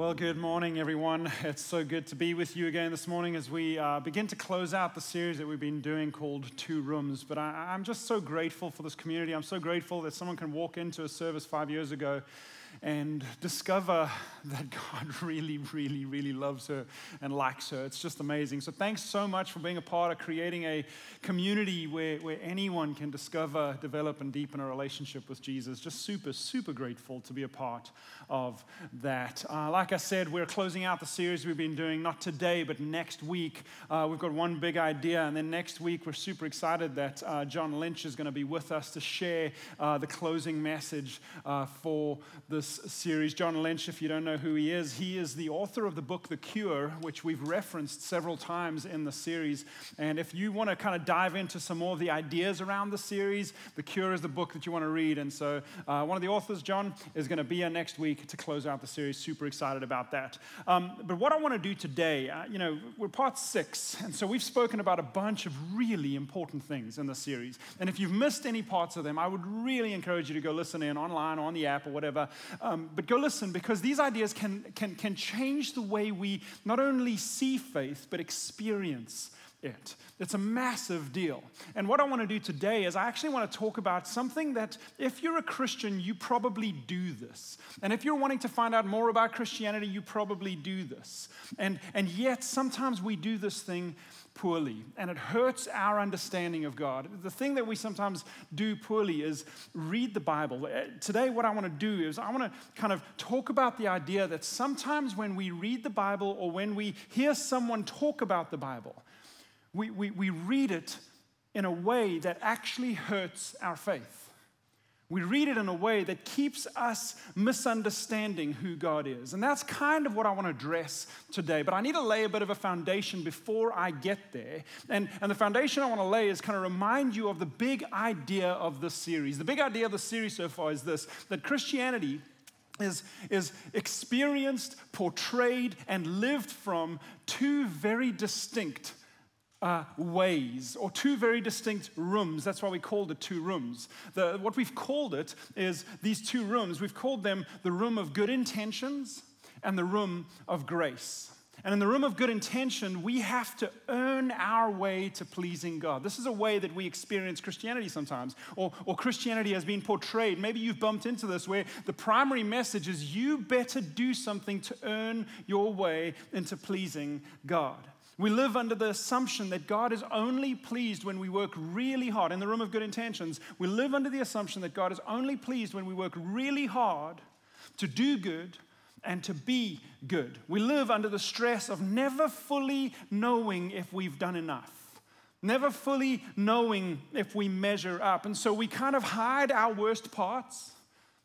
Well, good morning, everyone. It's so good to be with you again this morning as we uh, begin to close out the series that we've been doing called Two Rooms. But I, I'm just so grateful for this community. I'm so grateful that someone can walk into a service five years ago and discover that God really, really, really loves her and likes her. It's just amazing. So, thanks so much for being a part of creating a community where, where anyone can discover, develop, and deepen a relationship with Jesus. Just super, super grateful to be a part of that. Uh, like I said, we're closing out the series we've been doing, not today, but next week. Uh, we've got one big idea, and then next week, we're super excited that uh, John Lynch is going to be with us to share uh, the closing message uh, for this series. John Lynch, if you don't know who he is, he is the author of the book The Cure, which we've referenced several times in the series. And if you want to kind of dive into some more of the ideas around the series, The Cure is the book that you want to read. And so, uh, one of the authors, John, is going to be here next week to close out the series. Super excited about that. Um, but what I want to do today, uh, you know, we're part six. And so, we've spoken about a bunch of really important things in the series. And if you've missed any parts of them, I would really encourage you to go listen in online or on the app or whatever. Um, but go listen because these ideas can, can, can change the way we not only see faith, but experience it. It's a massive deal. And what I want to do today is I actually want to talk about something that, if you're a Christian, you probably do this. And if you're wanting to find out more about Christianity, you probably do this. And, and yet, sometimes we do this thing poorly, and it hurts our understanding of God. The thing that we sometimes do poorly is read the Bible. Uh, today, what I want to do is I want to kind of talk about the idea that sometimes when we read the Bible or when we hear someone talk about the Bible, we, we, we read it in a way that actually hurts our faith. We read it in a way that keeps us misunderstanding who God is. And that's kind of what I want to address today. But I need to lay a bit of a foundation before I get there. And, and the foundation I want to lay is kind of remind you of the big idea of this series. The big idea of the series so far is this that Christianity is, is experienced, portrayed, and lived from two very distinct uh, ways or two very distinct rooms. That's why we called it two rooms. The, what we've called it is these two rooms, we've called them the room of good intentions and the room of grace. And in the room of good intention, we have to earn our way to pleasing God. This is a way that we experience Christianity sometimes, or, or Christianity has been portrayed. Maybe you've bumped into this where the primary message is you better do something to earn your way into pleasing God. We live under the assumption that God is only pleased when we work really hard. In the room of good intentions, we live under the assumption that God is only pleased when we work really hard to do good and to be good. We live under the stress of never fully knowing if we've done enough, never fully knowing if we measure up. And so we kind of hide our worst parts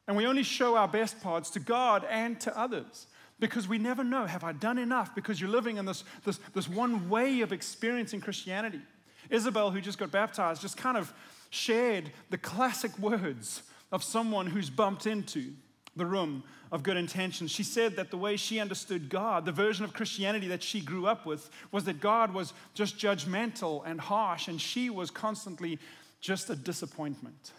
and we only show our best parts to God and to others because we never know have I done enough? Because you're living in this, this, this one way of experiencing Christianity. Isabel, who just got baptized, just kind of shared the classic words of someone who's bumped into the room of good intentions. She said that the way she understood God, the version of Christianity that she grew up with, was that God was just judgmental and harsh, and she was constantly just a disappointment.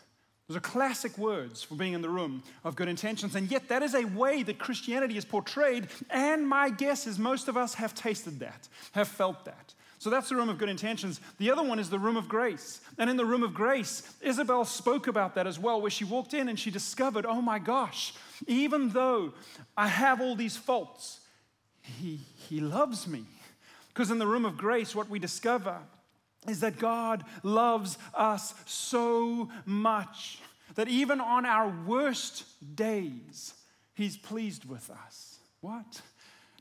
Those are classic words for being in the room of good intentions. And yet, that is a way that Christianity is portrayed. And my guess is most of us have tasted that, have felt that. So that's the room of good intentions. The other one is the room of grace. And in the room of grace, Isabel spoke about that as well, where she walked in and she discovered, oh my gosh, even though I have all these faults, he, he loves me. Because in the room of grace, what we discover is that God loves us so much that even on our worst days, He's pleased with us. What?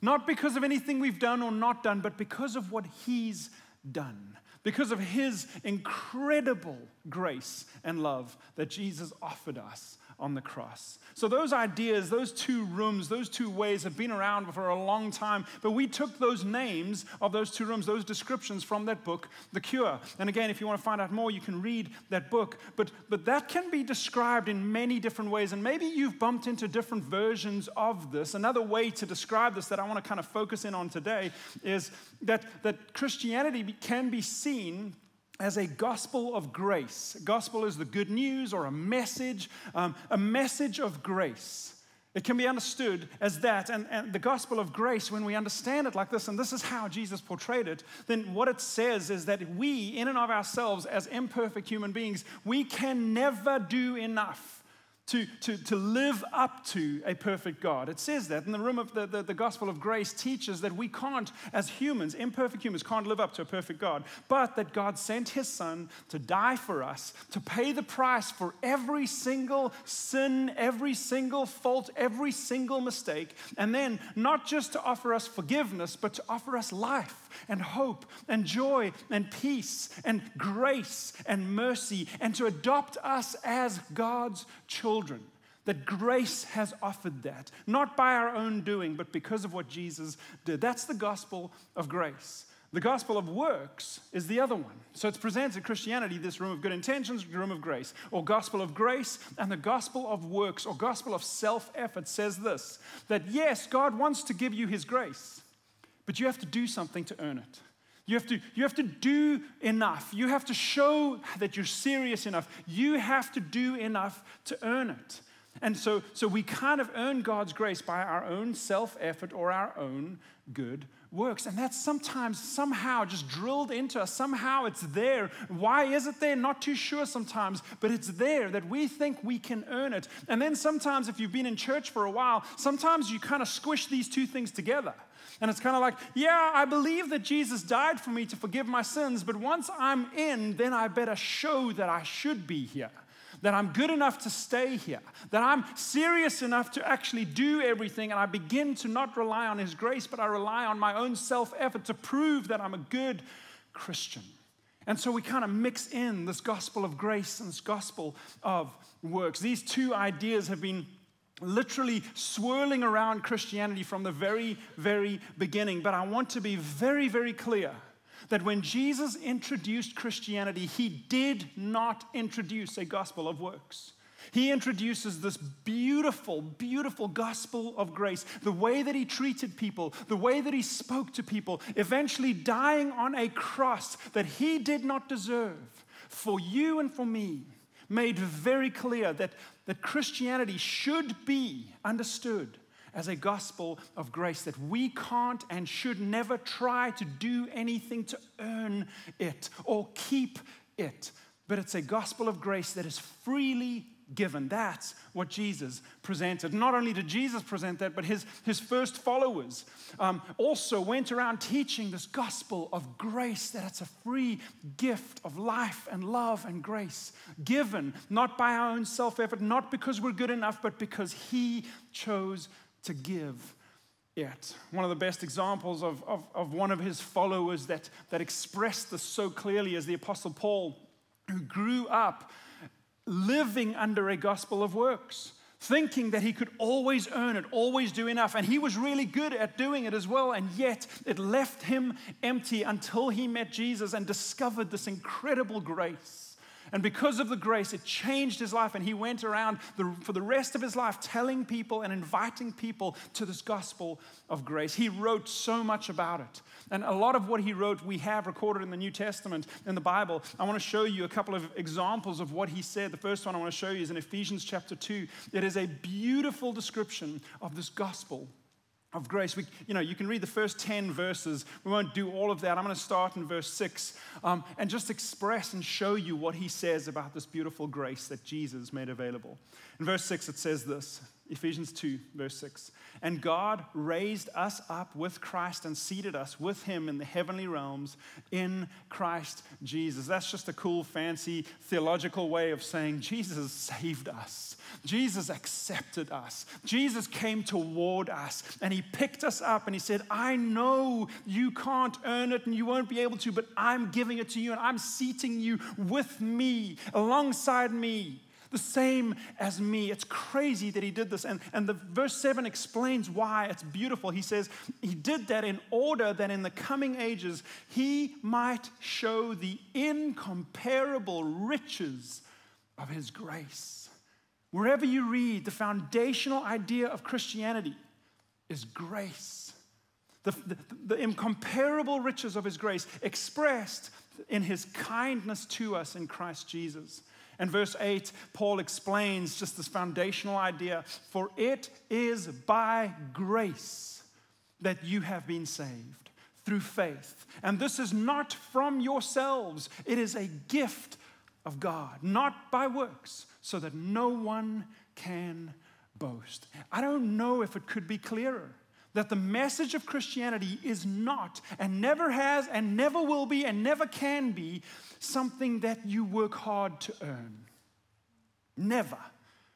Not because of anything we've done or not done, but because of what He's done. Because of His incredible grace and love that Jesus offered us on the cross. So, those ideas, those two rooms, those two ways have been around for a long time, but we took those names of those two rooms, those descriptions from that book, The Cure. And again, if you want to find out more, you can read that book. But, but that can be described in many different ways, and maybe you've bumped into different versions of this. Another way to describe this that I want to kind of focus in on today is that, that Christianity can be seen as a gospel of grace. Gospel is the good news or a message, um, a message of grace. It can be understood as that. And, and the gospel of grace, when we understand it like this, and this is how Jesus portrayed it, then what it says is that we, in and of ourselves, as imperfect human beings, we can never do enough to, to, to live up to a perfect God. It says that in the room of the, the, the, gospel of grace teaches that we can't, as humans, imperfect humans, can't live up to a perfect God, but that God sent his son to die for us, to pay the price for every single sin, every single fault, every single mistake, and then not just to offer us forgiveness, but to offer us life and hope and joy and peace and grace and mercy and to adopt us as God's children. That grace has offered that, not by our own doing, but because of what Jesus did. That's the gospel of grace. The gospel of works is the other one. So it's presented Christianity, this room of good intentions, room of grace, or gospel of grace, and the gospel of works, or gospel of self effort says this that yes, God wants to give you his grace. But you have to do something to earn it. You have, to, you have to do enough. You have to show that you're serious enough. You have to do enough to earn it. And so, so we kind of earn God's grace by our own self effort or our own good works. And that's sometimes somehow just drilled into us. Somehow it's there. Why is it there? Not too sure sometimes, but it's there that we think we can earn it. And then sometimes, if you've been in church for a while, sometimes you kind of squish these two things together. And it's kind of like, yeah, I believe that Jesus died for me to forgive my sins, but once I'm in, then I better show that I should be here, that I'm good enough to stay here, that I'm serious enough to actually do everything. And I begin to not rely on His grace, but I rely on my own self effort to prove that I'm a good Christian. And so we kind of mix in this gospel of grace and this gospel of works. These two ideas have been literally swirling around Christianity from the very, very beginning. But I want to be very, very clear that when Jesus introduced Christianity, he did not introduce a gospel of works. He introduces this beautiful, beautiful gospel of grace. The way that he treated people, the way that he spoke to people, eventually dying on a cross that he did not deserve for you and for me, made very clear that that Christianity should be understood as a gospel of grace, that we can't and should never try to do anything to earn it or keep it. But it's a gospel of grace that is freely given. That's what Jesus presented. Not only did Jesus present that, but his, his first followers um, also went around teaching this gospel of grace that it's a free gift of life and love and grace, given not by our own self effort, not because we're good enough, but because he chose to give it. One of the best examples of, of, of one of his followers that, that expressed this so clearly is the Apostle Paul, who grew up living under a gospel of works, thinking that he could always earn it, always do enough. And he was really good at doing it as well. And yet it left him empty until he met Jesus and discovered this incredible grace. And because of the grace, it changed his life. And he went around the, for the rest of his life telling people and inviting people to this gospel of grace. He wrote so much about it. And a lot of what he wrote, we have recorded in the New Testament, in the Bible. I want to show you a couple of examples of what he said. The first one I want to show you is in Ephesians chapter 2. It is a beautiful description of this gospel of grace. We, you know, you can read the first 10 verses. We won't do all of that. I'm going to start in verse 6 um, and just express and show you what he says about this beautiful grace that Jesus made available. In verse 6, it says this Ephesians 2, verse 6. And God raised us up with Christ and seated us with him in the heavenly realms in Christ Jesus. That's just a cool, fancy theological way of saying Jesus saved us. Jesus accepted us. Jesus came toward us and he picked us up and he said, I know you can't earn it and you won't be able to, but I'm giving it to you and I'm seating you with me, alongside me the same as me. It's crazy that he did this. And, and the verse 7 explains why it's beautiful. He says he did that in order that in the coming ages he might show the incomparable riches of his grace. Wherever you read, the foundational idea of Christianity is grace. The, the, the incomparable riches of his grace expressed in his kindness to us in Christ Jesus. And verse 8, Paul explains just this foundational idea for it is by grace that you have been saved through faith. And this is not from yourselves, it is a gift of God, not by works, so that no one can boast. I don't know if it could be clearer that the message of Christianity is not and never has and never will be and never can be something that you work hard to earn. Never.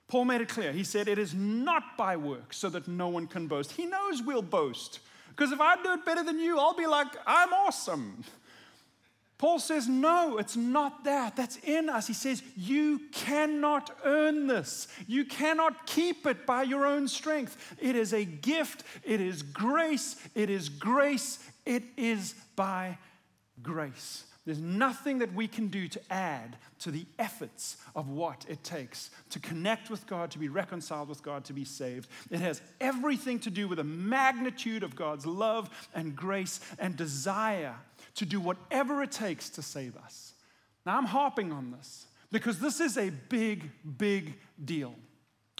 Paul made it clear. He said, It is not by work so that no one can boast. He knows we'll boast. Because if I do it better than you, I'll be like, I'm awesome. Paul says, No, it's not that. That's in us. He says, You cannot earn this. You cannot keep it by your own strength. It is a gift. It is grace. It is grace. It is by grace. There's nothing that we can do to add to the efforts of what it takes to connect with God, to be reconciled with God, to be saved. It has everything to do with the magnitude of God's love and grace and desire to do whatever it takes to save us. Now, I'm harping on this because this is a big, big deal.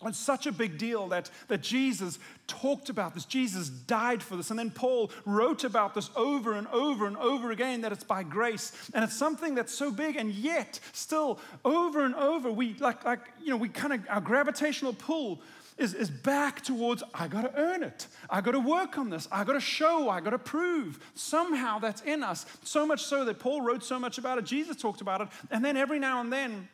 It's such a big deal that, that Jesus talked about this. Jesus died for this. And then Paul wrote about this over and over and over again that it's by grace. And it's something that's so big, and yet, still, over and over, we like, like you know, we kind of, our gravitational pull is, is back towards, I got to earn it. I got to work on this. I got to show. I got to prove. Somehow that's in us. So much so that Paul wrote so much about it. Jesus talked about it. And then every now and then,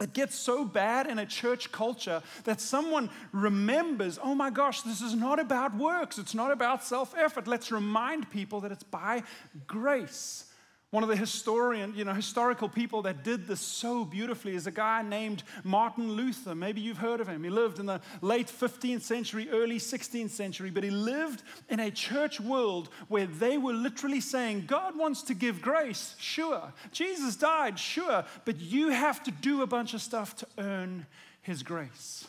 it gets so bad in a church culture that someone remembers, oh my gosh, this is not about works. It's not about self effort. Let's remind people that it's by grace. One of the historian, you know, historical people that did this so beautifully is a guy named Martin Luther. Maybe you've heard of him. He lived in the late 15th century, early 16th century, but he lived in a church world where they were literally saying, God wants to give grace, sure. Jesus died, sure, but you have to do a bunch of stuff to earn his grace.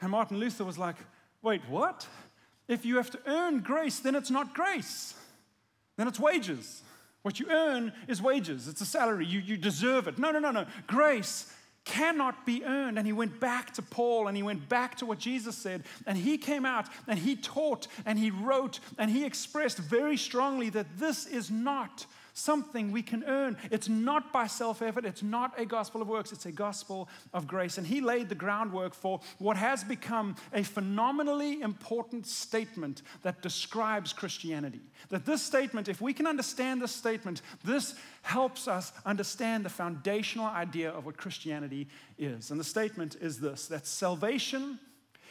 And Martin Luther was like, wait, what? If you have to earn grace, then it's not grace, then it's wages. What you earn is wages, it's a salary. You, you deserve it. No, no, no, no. Grace cannot be earned. And he went back to Paul and he went back to what Jesus said. And he came out and he taught and he wrote and he expressed very strongly that this is not something we can earn. It's not by self effort, it's not a gospel of works, it's a gospel of grace. And he laid the groundwork for what has become a phenomenally important statement that describes Christianity. That this statement, if we can understand this statement, this helps us understand the foundational idea of what Christianity is. And the statement is this that salvation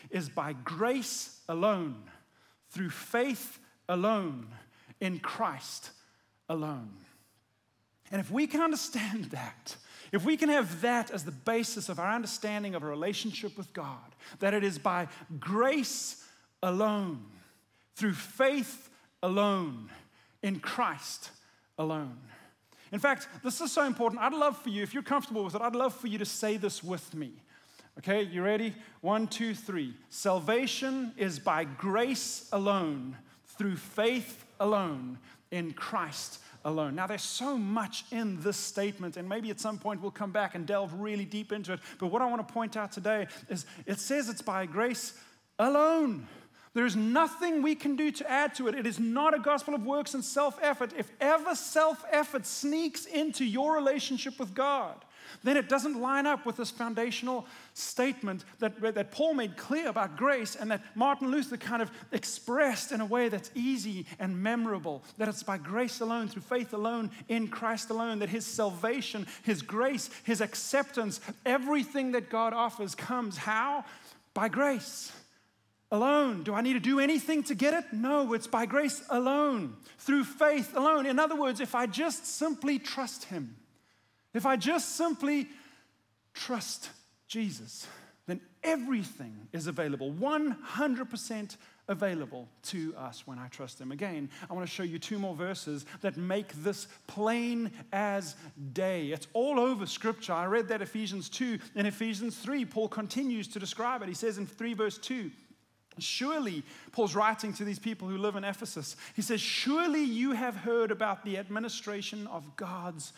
is by grace alone, through faith alone, in Christ alone. And if we can understand that, if we can have that as the basis of our understanding of a relationship with God, that it is by grace alone, through faith alone, in Christ alone. In fact, this is so important. I'd love for you, if you're comfortable with it, I'd love for you to say this with me. Okay, you ready? One, two, three. Salvation is by grace alone, through faith alone, in Christ alone. Now, there's so much in this statement, and maybe at some point we'll come back and delve really deep into it. But what I want to point out today is it says it's by grace alone. There is nothing we can do to add to it. It is not a gospel of works and self effort. If ever self effort sneaks into your relationship with God, then it doesn't line up with this foundational statement that, that Paul made clear about grace and that Martin Luther kind of expressed in a way that's easy and memorable. That it's by grace alone, through faith alone, in Christ alone, that his salvation, his grace, his acceptance, everything that God offers comes how? By grace alone. Do I need to do anything to get it? No, it's by grace alone, through faith alone. In other words, if I just simply trust Him, if I just simply trust Jesus, then everything is available, 100% available to us when I trust Him. Again, I want to show you two more verses that make this plain as day. It's all over Scripture. I read that Ephesians 2. In Ephesians 3, Paul continues to describe it. He says in 3 verse 2, Surely, Paul's writing to these people who live in Ephesus. He says, Surely you have heard about the administration of God's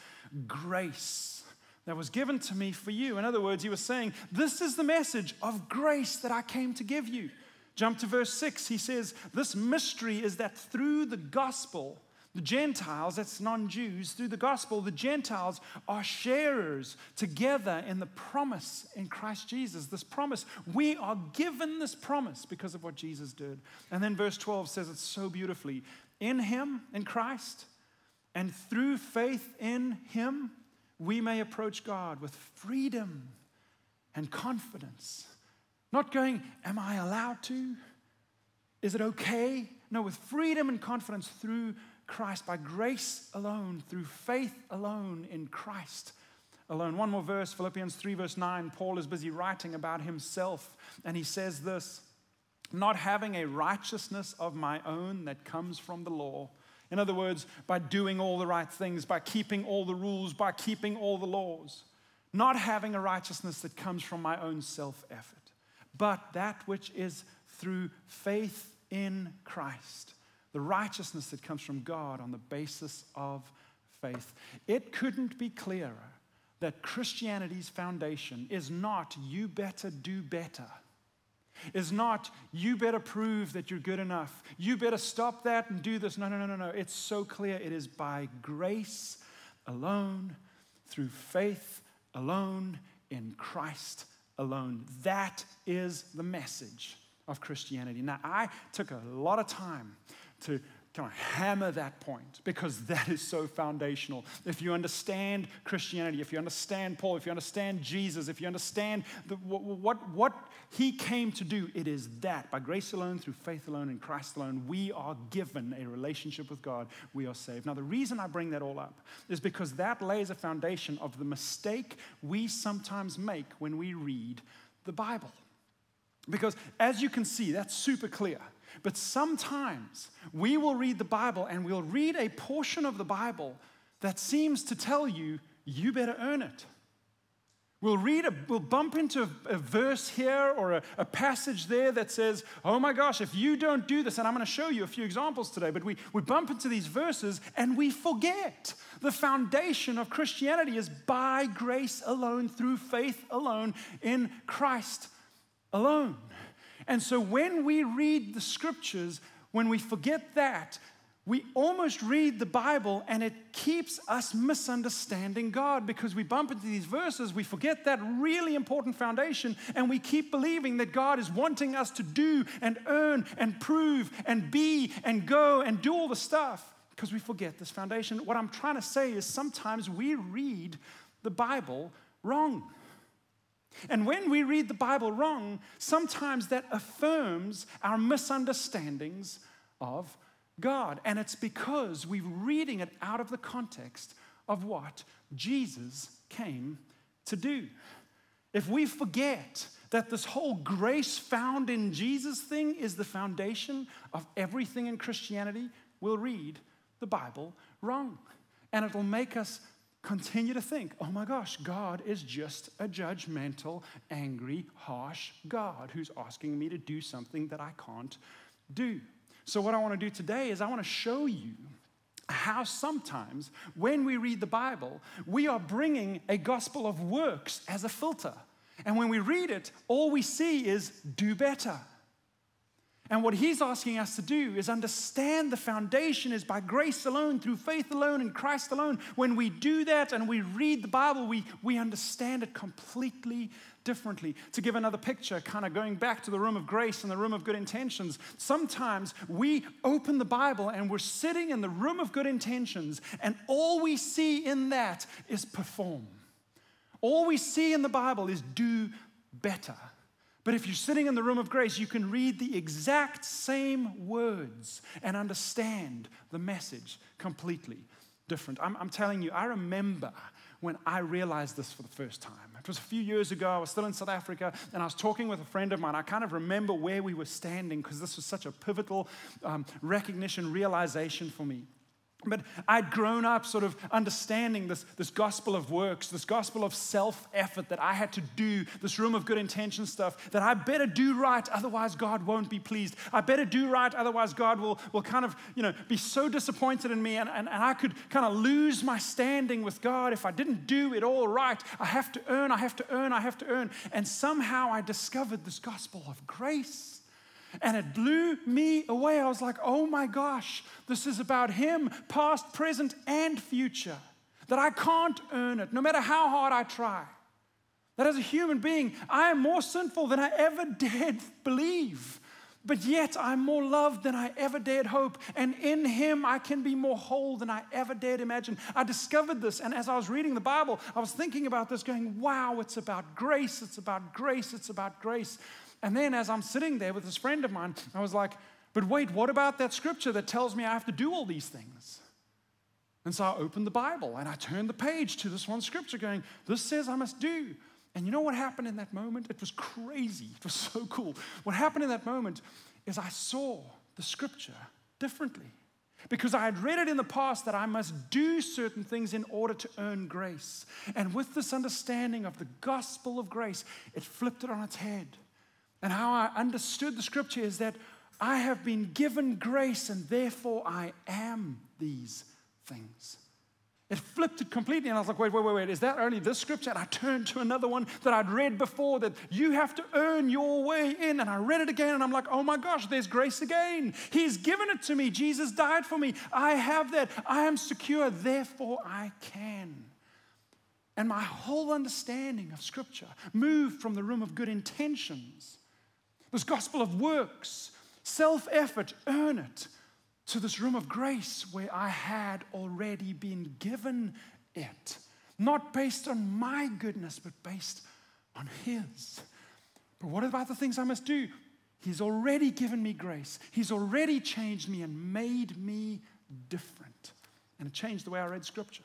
grace that was given to me for you. In other words, he was saying, This is the message of grace that I came to give you. Jump to verse 6. He says, This mystery is that through the gospel, the Gentiles, that's non Jews, through the gospel, the Gentiles are sharers together in the promise in Christ Jesus. This promise, we are given this promise because of what Jesus did. And then verse 12 says it so beautifully in Him, in Christ, and through faith in Him, we may approach God with freedom and confidence. Not going, Am I allowed to? Is it okay? No, with freedom and confidence through Christ, by grace alone, through faith alone in Christ alone. One more verse, Philippians 3, verse 9. Paul is busy writing about himself, and he says this Not having a righteousness of my own that comes from the law. In other words, by doing all the right things, by keeping all the rules, by keeping all the laws. Not having a righteousness that comes from my own self effort, but that which is through faith in Christ the righteousness that comes from God on the basis of faith. It couldn't be clearer that Christianity's foundation is not you better do better. Is not you better prove that you're good enough. You better stop that and do this. No, no, no, no, no. It's so clear. It is by grace alone, through faith alone, in Christ alone. That is the message of Christianity. Now, I took a lot of time to kind of hammer that point because that is so foundational. If you understand Christianity, if you understand Paul, if you understand Jesus, if you understand the, what, what, what he came to do, it is that. By grace alone, through faith alone, in Christ alone, we are given a relationship with God. We are saved. Now, the reason I bring that all up is because that lays a foundation of the mistake we sometimes make when we read the Bible. Because as you can see, that's super clear. But sometimes we will read the Bible and we'll read a portion of the Bible that seems to tell you, you better earn it. We'll read, a, we'll bump into a, verse here or a, a, passage there that says, oh my gosh, if you don't do this, and I'm going to show you a few examples today, but we, we bump into these verses and we forget the foundation of Christianity is by grace alone, through faith alone, in Christ alone. And so when we read the scriptures, when we forget that, we almost read the Bible and it keeps us misunderstanding God because we bump into these verses, we forget that really important foundation, and we keep believing that God is wanting us to do and earn and prove and be and go and do all the stuff because we forget this foundation. What I'm trying to say is sometimes we read the Bible wrong. And when we read the Bible wrong, sometimes that affirms our misunderstandings of God. And it's because we're reading it out of the context of what Jesus came to do. If we forget that this whole grace found in Jesus thing is the foundation of everything in Christianity, we'll read the Bible wrong. And it'll make us continue to think, oh my gosh, God is just a judgmental, angry, harsh God who's asking me to do something that I can't do. So, what I want to do today is I want to show you how sometimes when we read the Bible, we are bringing a gospel of works as a filter. And when we read it, all we see is do better. And what he's asking us to do is understand the foundation is by grace alone, through faith alone, in Christ alone. When we do that and we read the Bible, we, we understand it completely differently. To give another picture, kind of going back to the room of grace and the room of good intentions, sometimes we open the Bible and we're sitting in the room of good intentions, and all we see in that is perform. All we see in the Bible is do better. But if you're sitting in the room of grace, you can read the exact same words and understand the message completely different. I'm, I'm, telling you, I remember when I realized this for the first time. It was a few years ago. I was still in South Africa and I was talking with a friend of mine. I kind of remember where we were standing because this was such a pivotal um, recognition, realization for me. But I'd grown up sort of understanding this, this gospel of works, this gospel of self effort that I had to do, this room of good intention stuff, that I better do right, otherwise God won't be pleased. I better do right, otherwise God will, will kind of, you know, be so disappointed in me and, and, and I could kind of lose my standing with God if I didn't do it all right. I have to earn, I have to earn, I have to earn. And somehow I discovered this gospel of grace and it blew me away. I was like, oh my gosh, this is about Him, past, present, and future. That I can't earn it, no matter how hard I try. That as a human being, I am more sinful than I ever dared believe. But yet I'm more loved than I ever dared hope. And in Him, I can be more whole than I ever dared imagine. I discovered this. And as I was reading the Bible, I was thinking about this, going, wow, it's about grace. It's about grace. It's about grace. And then as I'm sitting there with this friend of mine, I was like, but wait, what about that scripture that tells me I have to do all these things? And so I opened the Bible and I turned the page to this one scripture going, this says I must do. And you know what happened in that moment? It was crazy. It was so cool. What happened in that moment is I saw the scripture differently. Because I had read it in the past that I must do certain things in order to earn grace. And with this understanding of the gospel of grace, it flipped it on its head. And how I understood the scripture is that I have been given grace and therefore I am these things. It flipped it completely, and I was like, wait, wait, wait, wait, is that only this scripture? And I turned to another one that I'd read before that you have to earn your way in. And I read it again, and I'm like, oh my gosh, there's grace again. He's given it to me. Jesus died for me. I have that. I am secure, therefore I can. And my whole understanding of scripture moved from the room of good intentions this gospel of works, self effort, earn it, to this room of grace where I had already been given it. Not based on my goodness, but based on His. But what about the things I must do? He's already given me grace. He's already changed me and made me different. And it changed the way I read Scripture.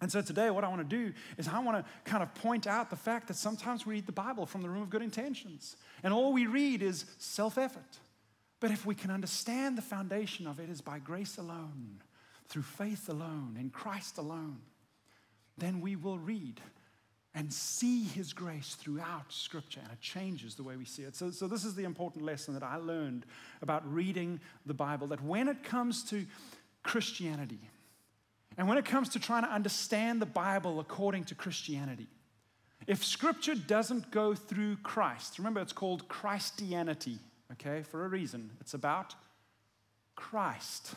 And so today, what I want to do is I want to kind of point out the fact that sometimes we read the Bible from the room of good intentions, and all we read is self effort. But if we can understand the foundation of it is by grace alone, through faith alone, in Christ alone, then we will read and see His grace throughout Scripture, and it changes the way we see it. So, so this is the important lesson that I learned about reading the Bible that when it comes to Christianity, and when it comes to trying to understand the Bible according to Christianity, if scripture doesn't go through Christ, remember it's called Christianity, okay, for a reason. It's about Christ.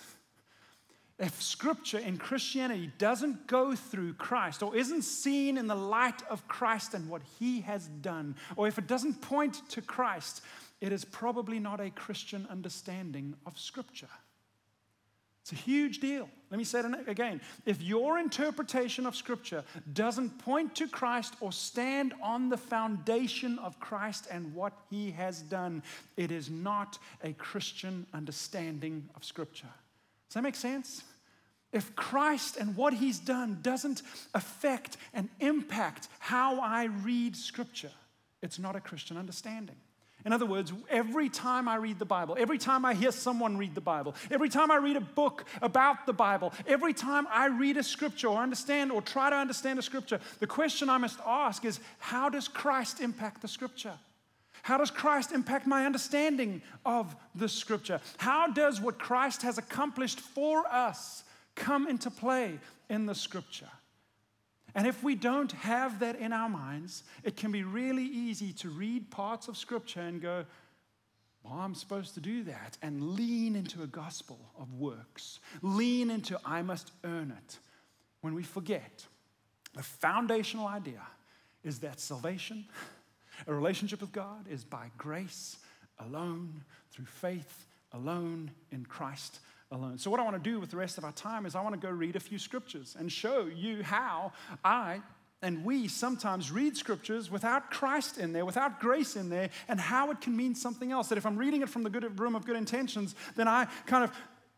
If scripture in Christianity doesn't go through Christ or isn't seen in the light of Christ and what he has done, or if it doesn't point to Christ, it is probably not a Christian understanding of scripture. It's a huge deal. Let me say it again. If your interpretation of Scripture doesn't point to Christ or stand on the foundation of Christ and what He has done, it is not a Christian understanding of Scripture. Does that make sense? If Christ and what He's done doesn't affect and impact how I read Scripture, it's not a Christian understanding. In other words, every time I read the Bible, every time I hear someone read the Bible, every time I read a book about the Bible, every time I read a scripture or understand or try to understand a scripture, the question I must ask is how does Christ impact the scripture? How does Christ impact my understanding of the scripture? How does what Christ has accomplished for us come into play in the scripture? And if we don't have that in our minds, it can be really easy to read parts of Scripture and go, well, I'm supposed to do that, and lean into a gospel of works, lean into I must earn it. When we forget, the foundational idea is that salvation, a relationship with God, is by grace alone, through faith alone, in Christ alone. So, what I want to do with the rest of our time is I want to go read a few scriptures and show you how I and we sometimes read scriptures without Christ in there, without grace in there, and how it can mean something else. That if I'm reading it from the good room of good intentions, then I kind of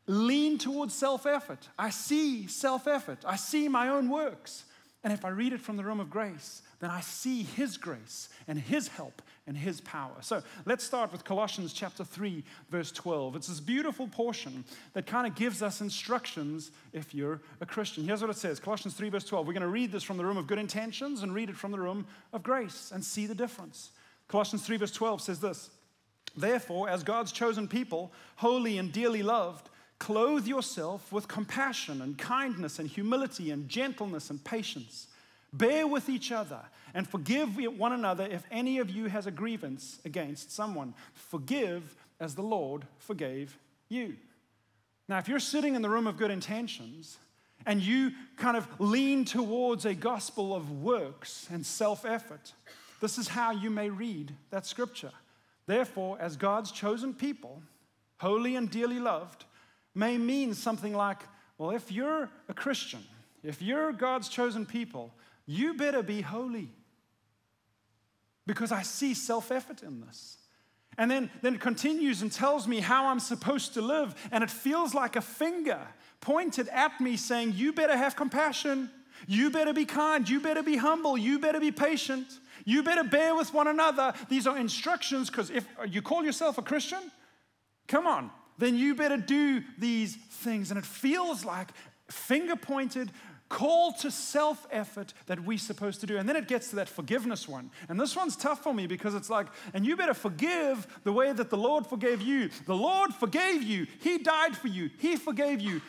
lean towards self effort. I see self effort, I see my own works. And if I read it from the room of grace, then I see His grace and His help and His power. So let's start with Colossians chapter 3, verse 12. It's this beautiful portion that kind of gives us instructions if you're a Christian. Here's what it says Colossians 3, verse 12. We're going to read this from the room of good intentions and read it from the room of grace and see the difference. Colossians 3, verse 12 says this Therefore, as God's chosen people, holy and dearly loved, Clothe yourself with compassion and kindness and humility and gentleness and patience. Bear with each other and forgive one another if any of you has a grievance against someone. Forgive as the Lord forgave you. Now, if you're sitting in the room of good intentions and you kind of lean towards a gospel of works and self effort, this is how you may read that scripture. Therefore, as God's chosen people, holy and dearly loved, may mean something like, well, if you're a Christian, if you're God's chosen people, you better be holy. Because I see self effort in this. And then, then it continues and tells me how I'm supposed to live. And it feels like a finger pointed at me saying, You better have compassion. You better be kind. You better be humble. You better be patient. You better bear with one another. These are instructions because if you call yourself a Christian, come on, then you better do these things. And it feels like finger pointed, call to self effort that we're supposed to do. And then it gets to that forgiveness one. And this one's tough for me because it's like, and you better forgive the way that the Lord forgave you. The Lord forgave you, He died for you, He forgave you.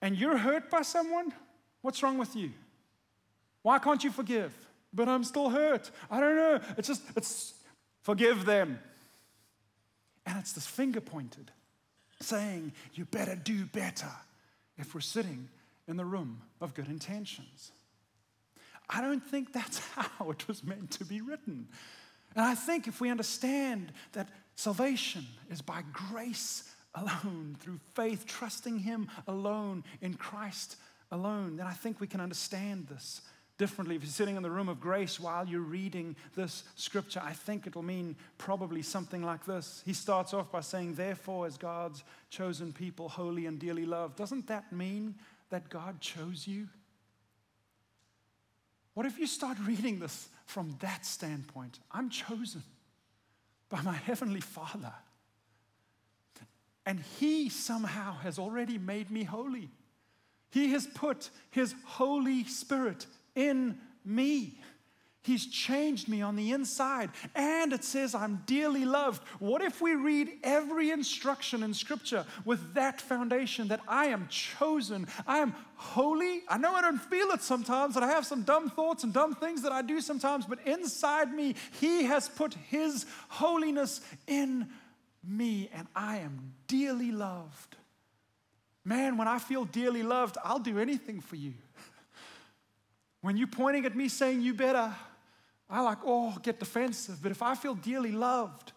And you're hurt by someone? What's wrong with you? Why can't you forgive? But I'm still hurt. I don't know. It's just, it's forgive them. And it's this finger pointed saying, You better do better if we're sitting in the room of good intentions. I don't think that's how it was meant to be written. And I think if we understand that salvation is by grace alone, through faith, trusting Him alone, in Christ alone, then I think we can understand this differently. If you're sitting in the room of grace while you're reading this scripture, I think it'll mean probably something like this. He starts off by saying, Therefore, as God's chosen people, holy and dearly loved. Doesn't that mean that God chose you? What if you start reading this from that standpoint? I'm chosen by my Heavenly Father. And He somehow has already made me holy. He has put His Holy Spirit in me. He's changed me on the inside. And it says, I'm dearly loved. What if we read every instruction in Scripture with that foundation that I am chosen, I am holy? I know I don't feel it sometimes, and I have some dumb thoughts and dumb things that I do sometimes, but inside me, He has put His holiness in me, and I am dearly loved. Man, when I feel dearly loved, I'll do anything for you. When you're pointing at me saying, you better, I like, oh, get defensive. But if I feel dearly loved,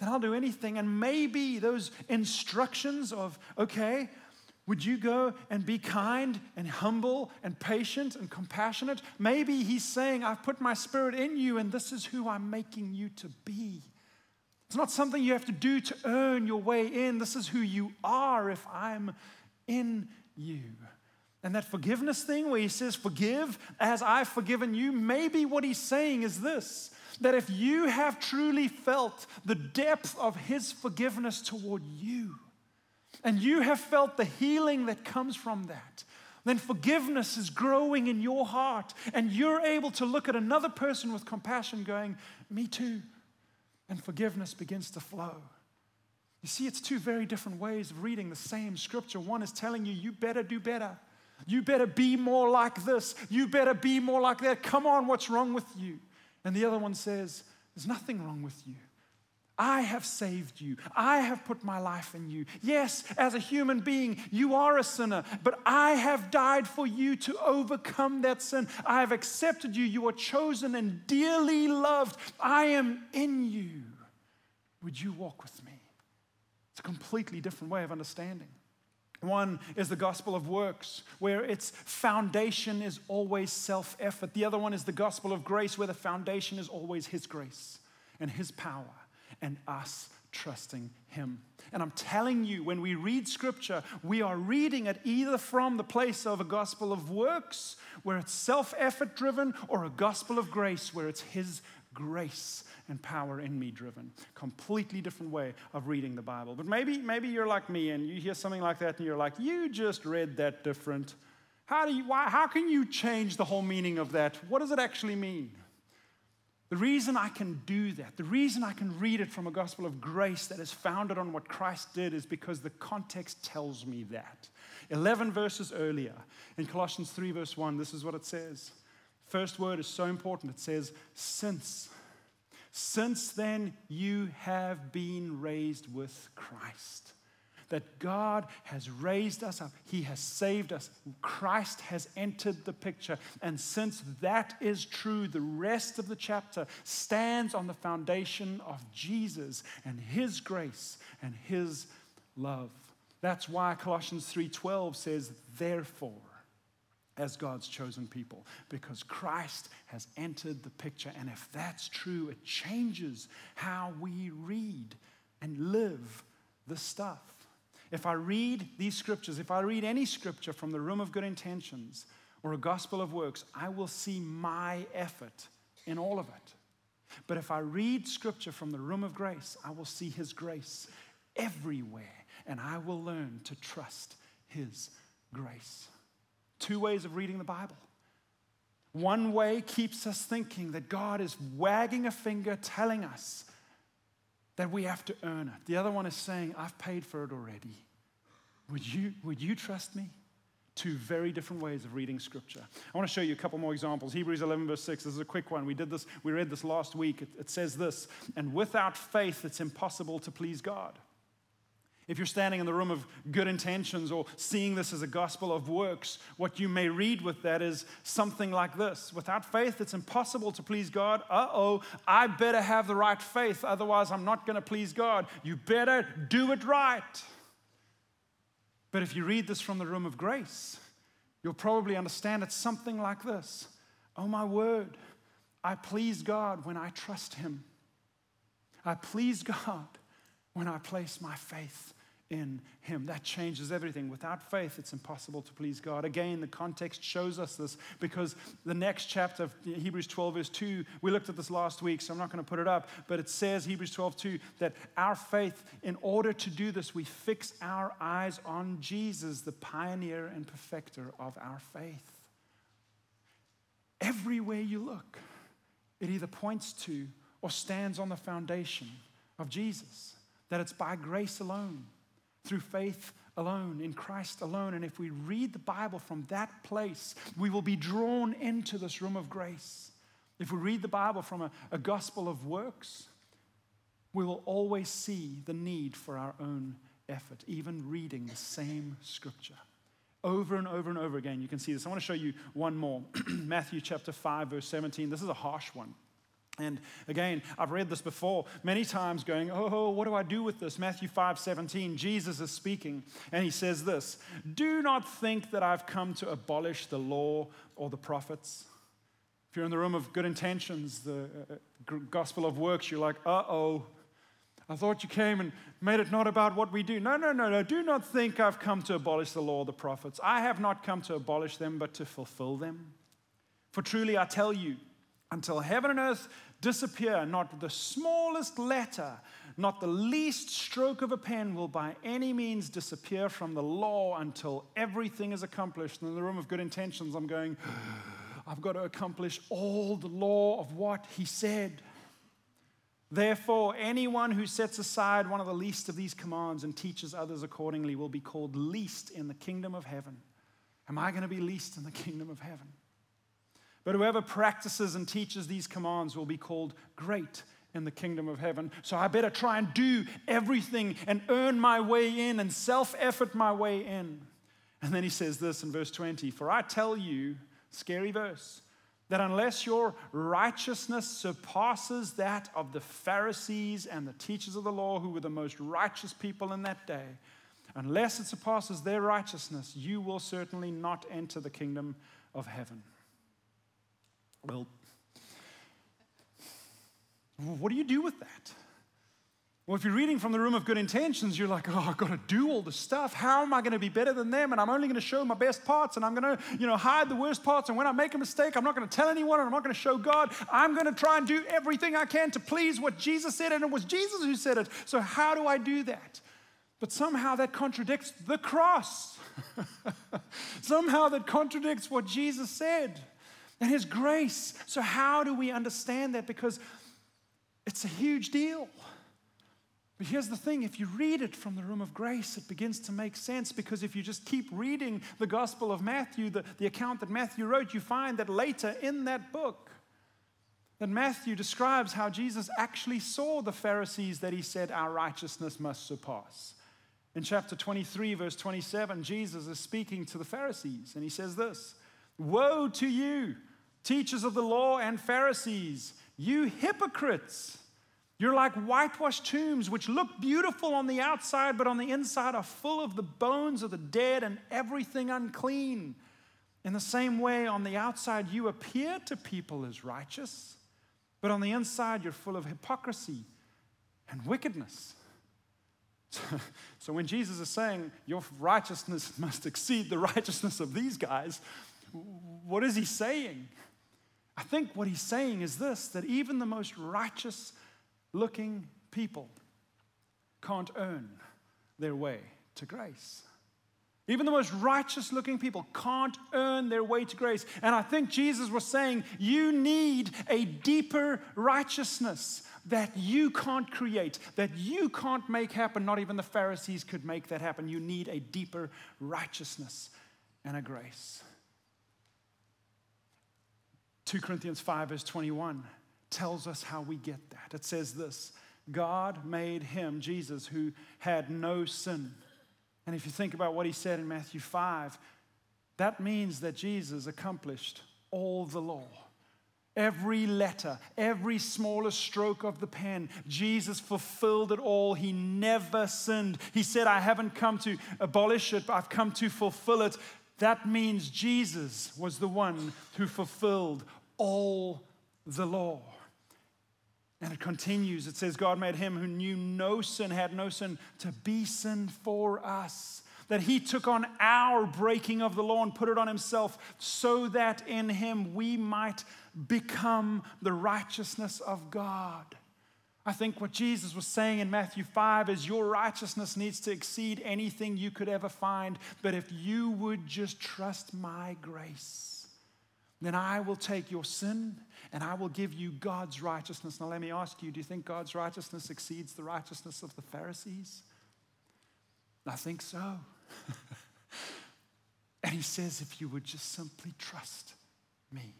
then I'll do anything. And maybe those instructions of, okay, would you go and be kind and humble and patient and compassionate? Maybe he's saying, I've put my spirit in you and this is who I'm making you to be. It's not something you have to do to earn your way in. This is who you are if I'm in you. And that forgiveness thing where he says, Forgive as I've forgiven you, maybe what he's saying is this that if you have truly felt the depth of his forgiveness toward you, and you have felt the healing that comes from that, then forgiveness is growing in your heart, and you're able to look at another person with compassion, going, Me too. And forgiveness begins to flow. You see, it's two very different ways of reading the same scripture. One is telling you, you better do better. You better be more like this. You better be more like that. Come on, what's wrong with you? And the other one says, There's nothing wrong with you. I have saved you. I have put my life in you. Yes, as a human being, you are a sinner, but I have died for you to overcome that sin. I have accepted you. You are chosen and dearly loved. I am in you. Would you walk with me? It's a completely different way of understanding. One is the gospel of works, where its foundation is always self effort. The other one is the gospel of grace, where the foundation is always His grace and His power and us trusting Him. And I'm telling you, when we read Scripture, we are reading it either from the place of a gospel of works, where it's self effort driven, or a gospel of grace, where it's His grace and power in me driven. Completely different way of reading the Bible. But maybe, maybe you're like me and you hear something like that and you're like, you just read that different. How, do you, why, how can you change the whole meaning of that? What does it actually mean? The reason I can do that, the reason I can read it from a gospel of grace that is founded on what Christ did, is because the context tells me that. 11 verses earlier, in Colossians 3, verse 1, this is what it says. First word is so important. It says, Since. Since then, you have been raised with Christ that God has raised us up, He has saved us. Christ has entered the picture. And since that is true, the rest of the chapter stands on the foundation of Jesus and His grace and His love. That's why Colossians 3:12 says, therefore, as God's chosen people, because Christ has entered the picture. And if that's true, it changes how we read and live the stuff. If I read these scriptures, if I read any scripture from the room of good intentions or a gospel of works, I will see my effort in all of it. But if I read scripture from the room of grace, I will see his grace everywhere and I will learn to trust his grace. Two ways of reading the Bible. One way keeps us thinking that God is wagging a finger telling us that we have to earn it. The other one is saying, I've paid for it already. Would you, would you trust me? Two very different ways of reading scripture. I want to show you a couple more examples. Hebrews 11, verse 6. This is a quick one. We did this, we read this last week. It, it says this, and without faith, it's impossible to please God. If you're standing in the room of good intentions or seeing this as a gospel of works, what you may read with that is something like this Without faith, it's impossible to please God. Uh oh, I better have the right faith, otherwise, I'm not going to please God. You better do it right. But if you read this from the room of grace, you'll probably understand it's something like this Oh, my word, I please God when I trust Him. I please God when I place my faith in Him. That changes everything. Without faith, it's impossible to please God. Again, the context shows us this because the next chapter of Hebrews 12, verse 2, we looked at this last week, so I'm not going to put it up, but it says, Hebrews 12, 2, that our faith, in order to do this, we fix our eyes on Jesus, the pioneer and perfecter of our faith. Everywhere you look, it either points to or stands on the foundation of Jesus, that it's by grace alone through faith alone, in Christ alone. And if we read the Bible from that place, we will be drawn into this room of grace. If we read the Bible from a, a gospel of works, we will always see the need for our own effort, even reading the same scripture. Over and over and over again, you can see this. I want to show you one more. Matthew chapter 5, verse 17. This is a harsh one. And again, I've read this before many times going, oh, what do I do with this? Matthew 5 17, Jesus is speaking, and he says this Do not think that I've come to abolish the law or the prophets. If you're in the room of good intentions, the uh, gospel of works, you're like, uh oh, I thought you came and made it not about what we do. No, no, no, no. Do not think I've come to abolish the law or the prophets. I have not come to abolish them, but to fulfill them. For truly I tell you, until heaven and earth disappear, not the smallest letter, not the least stroke of a pen will by any means disappear from the law until everything is accomplished. And in the room of good intentions, I'm going, ah, I've got to accomplish all the law of what he said. Therefore, anyone who sets aside one of the least of these commands and teaches others accordingly will be called least in the kingdom of heaven. Am I going to be least in the kingdom of heaven? But whoever practices and teaches these commands will be called great in the kingdom of heaven. So I better try and do everything and earn my way in and self effort my way in. And then he says this in verse 20 For I tell you, scary verse, that unless your righteousness surpasses that of the Pharisees and the teachers of the law, who were the most righteous people in that day, unless it surpasses their righteousness, you will certainly not enter the kingdom of heaven. Well, what do you do with that? Well, if you're reading from the room of good intentions, you're like, oh, I've got to do all the stuff. How am I going to be better than them? And I'm only going to show my best parts and I'm going to, you know, hide the worst parts. And when I make a mistake, I'm not going to tell anyone and I'm not going to show God. I'm going to try and do everything I can to please what Jesus said. And it was Jesus who said it. So how do I do that? But somehow that contradicts the cross. somehow that contradicts what Jesus said and his grace. So how do we understand that? Because it's a huge deal. But here's the thing if you read it from the room of grace, it begins to make sense because if you just keep reading the Gospel of Matthew, the, the account that Matthew wrote, you find that later in that book, that Matthew describes how Jesus actually saw the Pharisees that he said, Our righteousness must surpass. In chapter 23, verse 27, Jesus is speaking to the Pharisees, and he says this Woe to you, teachers of the law and Pharisees, you hypocrites! You're like whitewashed tombs, which look beautiful on the outside, but on the inside are full of the bones of the dead and everything unclean. In the same way, on the outside, you appear to people as righteous, but on the inside, you're full of hypocrisy and wickedness. So, when Jesus is saying your righteousness must exceed the righteousness of these guys, what is he saying? I think what he's saying is this that even the most righteous looking people can't earn their way to grace. Even the most righteous looking people can't earn their way to grace. And I think Jesus was saying, You need a deeper righteousness that you can't create, that you can't make happen. Not even the Pharisees could make that happen. You need a deeper righteousness and a grace. 2 Corinthians 5, verse 21 tells us how we get that. It says this God made him, Jesus, who had no sin. And if you think about what he said in Matthew 5, that means that Jesus accomplished all the law. Every letter, every smallest stroke of the pen, Jesus fulfilled it all. He never sinned. He said, I haven't come to abolish it, but I've come to fulfill it. That means Jesus was the one who fulfilled all the law. And it continues. It says, God made him who knew no sin, had no sin, to be sin for us. That he took on our breaking of the law and put it on himself, so that in him we might become the righteousness of God. I think what Jesus was saying in Matthew 5 is your righteousness needs to exceed anything you could ever find. But if you would just trust my grace, then I will take your sin and I will give you God's righteousness. Now, let me ask you do you think God's righteousness exceeds the righteousness of the Pharisees? I think so. and he says, if you would just simply trust me,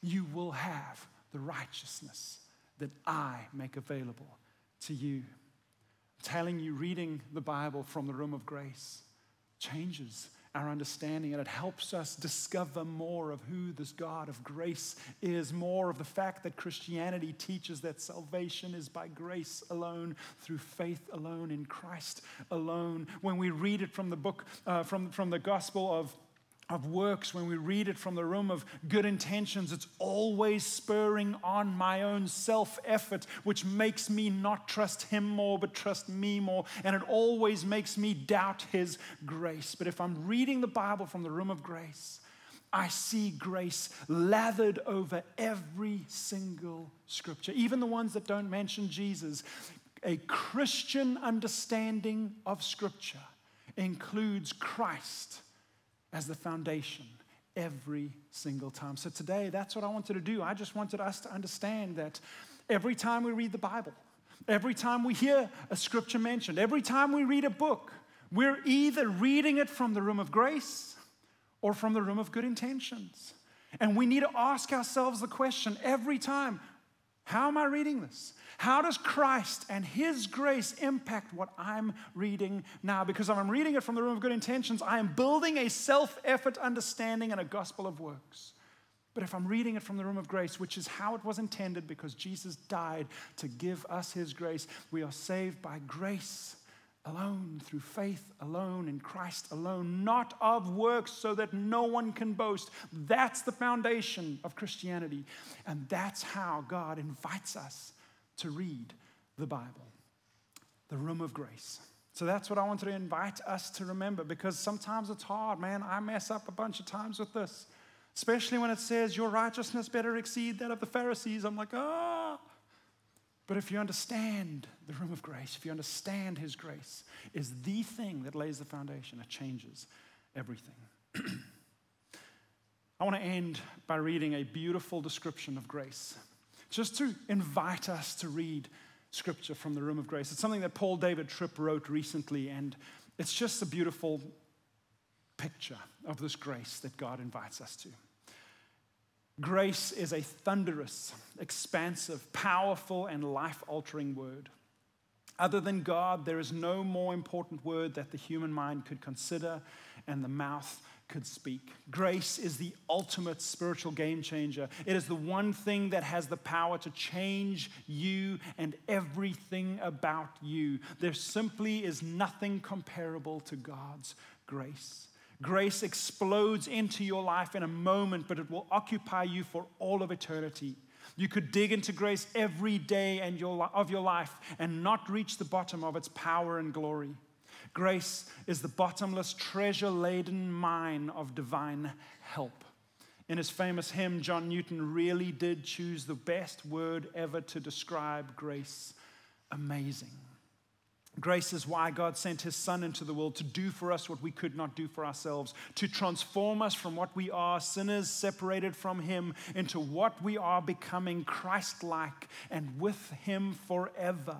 you will have the righteousness that I make available to you. I'm telling you, reading the Bible from the room of grace changes our understanding and it helps us discover more of who this God of grace is, more of the fact that Christianity teaches that salvation is by grace alone, through faith alone, in Christ alone. When we read it from the book, uh, from, from the Gospel of of works, when we read it from the room of good intentions, it's always spurring on my own self effort, which makes me not trust Him more, but trust me more. And it always makes me doubt His grace. But if I'm reading the Bible from the room of grace, I see grace lathered over every single scripture, even the ones that don't mention Jesus. A Christian understanding of scripture includes Christ as the foundation every single time. So today, that's what I wanted to do. I just wanted us to understand that every time we read the Bible, every time we hear a scripture mentioned, every time we read a book, we're either reading it from the room of grace or from the room of good intentions. And we need to ask ourselves the question every time how am I reading this? How does Christ and His grace impact what I'm reading now? Because if I'm reading it from the room of good intentions, I am building a self effort understanding and a gospel of works. But if I'm reading it from the room of grace, which is how it was intended because Jesus died to give us His grace, we are saved by grace alone, through faith alone, in Christ alone, not of works, so that no one can boast. That's the foundation of Christianity. And that's how God invites us to read the Bible. the room of grace. So that's what I wanted to invite us to remember because sometimes it's hard, man. I mess up a bunch of times with this, especially when it says your righteousness better exceed that of the Pharisees. I'm like, ah. But if you understand the room of grace, if you understand His grace, is the thing that lays the foundation, it changes everything. I want to end by reading a beautiful description of grace, just to invite us to read scripture from the room of grace. It's something that Paul David Tripp wrote recently, and it's just a beautiful picture of this grace that God invites us to. Grace is a thunderous, expansive, powerful, and life altering word. Other than God, there is no more important word that the human mind could consider and the mouth could speak. Grace is the ultimate spiritual game changer. It is the one thing that has the power to change you and everything about you. There simply is nothing comparable to God's grace. Grace explodes into your life in a moment, but it will occupy you for all of eternity. You could dig into grace every day of your life and not reach the bottom of its power and glory. Grace is the bottomless, treasure laden mine of divine help. In his famous hymn, John Newton really did choose the best word ever to describe grace amazing. Grace is why God sent his Son into the world to do for us what we could not do for ourselves, to transform us from what we are, sinners separated from him, into what we are becoming Christ like and with him forever.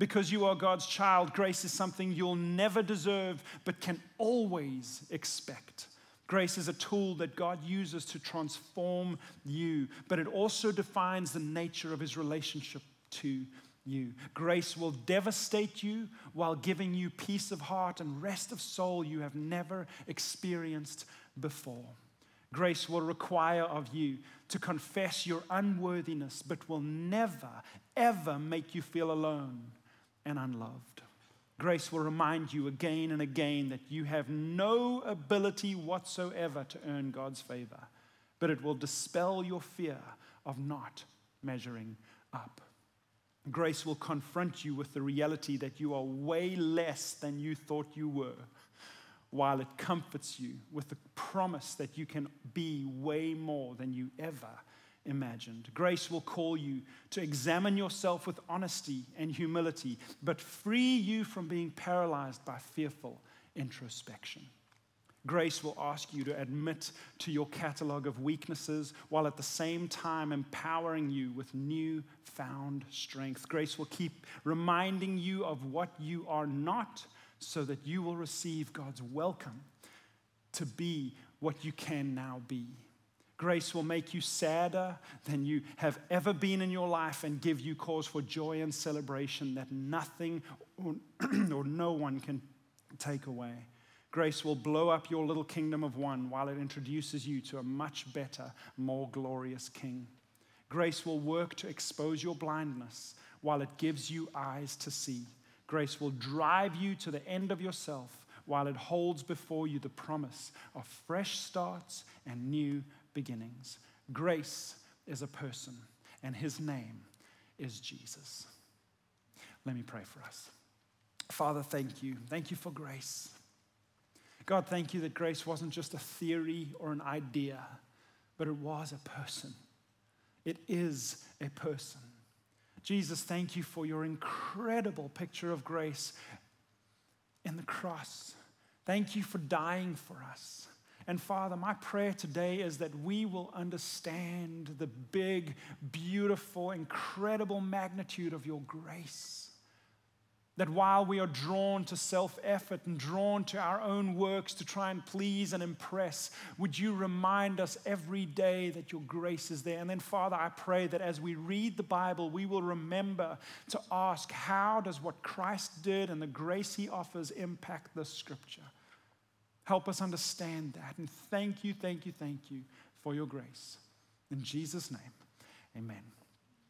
Because you are God's child, grace is something you'll never deserve, but can always expect. Grace is a tool that God uses to transform you, but it also defines the nature of his relationship to you. Grace will devastate you while giving you peace of heart and rest of soul you have never experienced before. Grace will require of you to confess your unworthiness, but will never, ever make you feel alone and unloved. Grace will remind you again and again that you have no ability whatsoever to earn God's favor, but it will dispel your fear of not measuring up. Grace will confront you with the reality that you are way less than you thought you were, while it comforts you with the promise that you can be way more than you ever imagined. Grace will call you to examine yourself with honesty and humility, but free you from being paralyzed by fearful introspection. Grace will ask you to admit to your catalog of weaknesses while at the same time empowering you with new found strength. Grace will keep reminding you of what you are not so that you will receive God's welcome to be what you can now be. Grace will make you sadder than you have ever been in your life and give you cause for joy and celebration that nothing or, or no one can take away. Grace will blow up your little kingdom of one while it introduces you to a much better, more glorious king. Grace will work to expose your blindness while it gives you eyes to see. Grace will drive you to the end of yourself while it holds before you the promise of fresh starts and new beginnings. Grace is a person, and his name is Jesus. Let me pray for us. Father, thank you. Thank you for grace. God, thank you that grace wasn't just a theory or an idea, but it was a person. It is a person. Jesus, thank you for your incredible picture of grace in the cross. Thank you for dying for us. And Father, my prayer today is that we will understand the big, beautiful, incredible magnitude of your grace. That while we are drawn to self effort and drawn to our own works to try and please and impress, would you remind us every day that your grace is there? And then, Father, I pray that as we read the Bible, we will remember to ask how does what Christ did and the grace he offers impact the scripture? Help us understand that. And thank you, thank you, thank you for your grace. In Jesus' name, amen.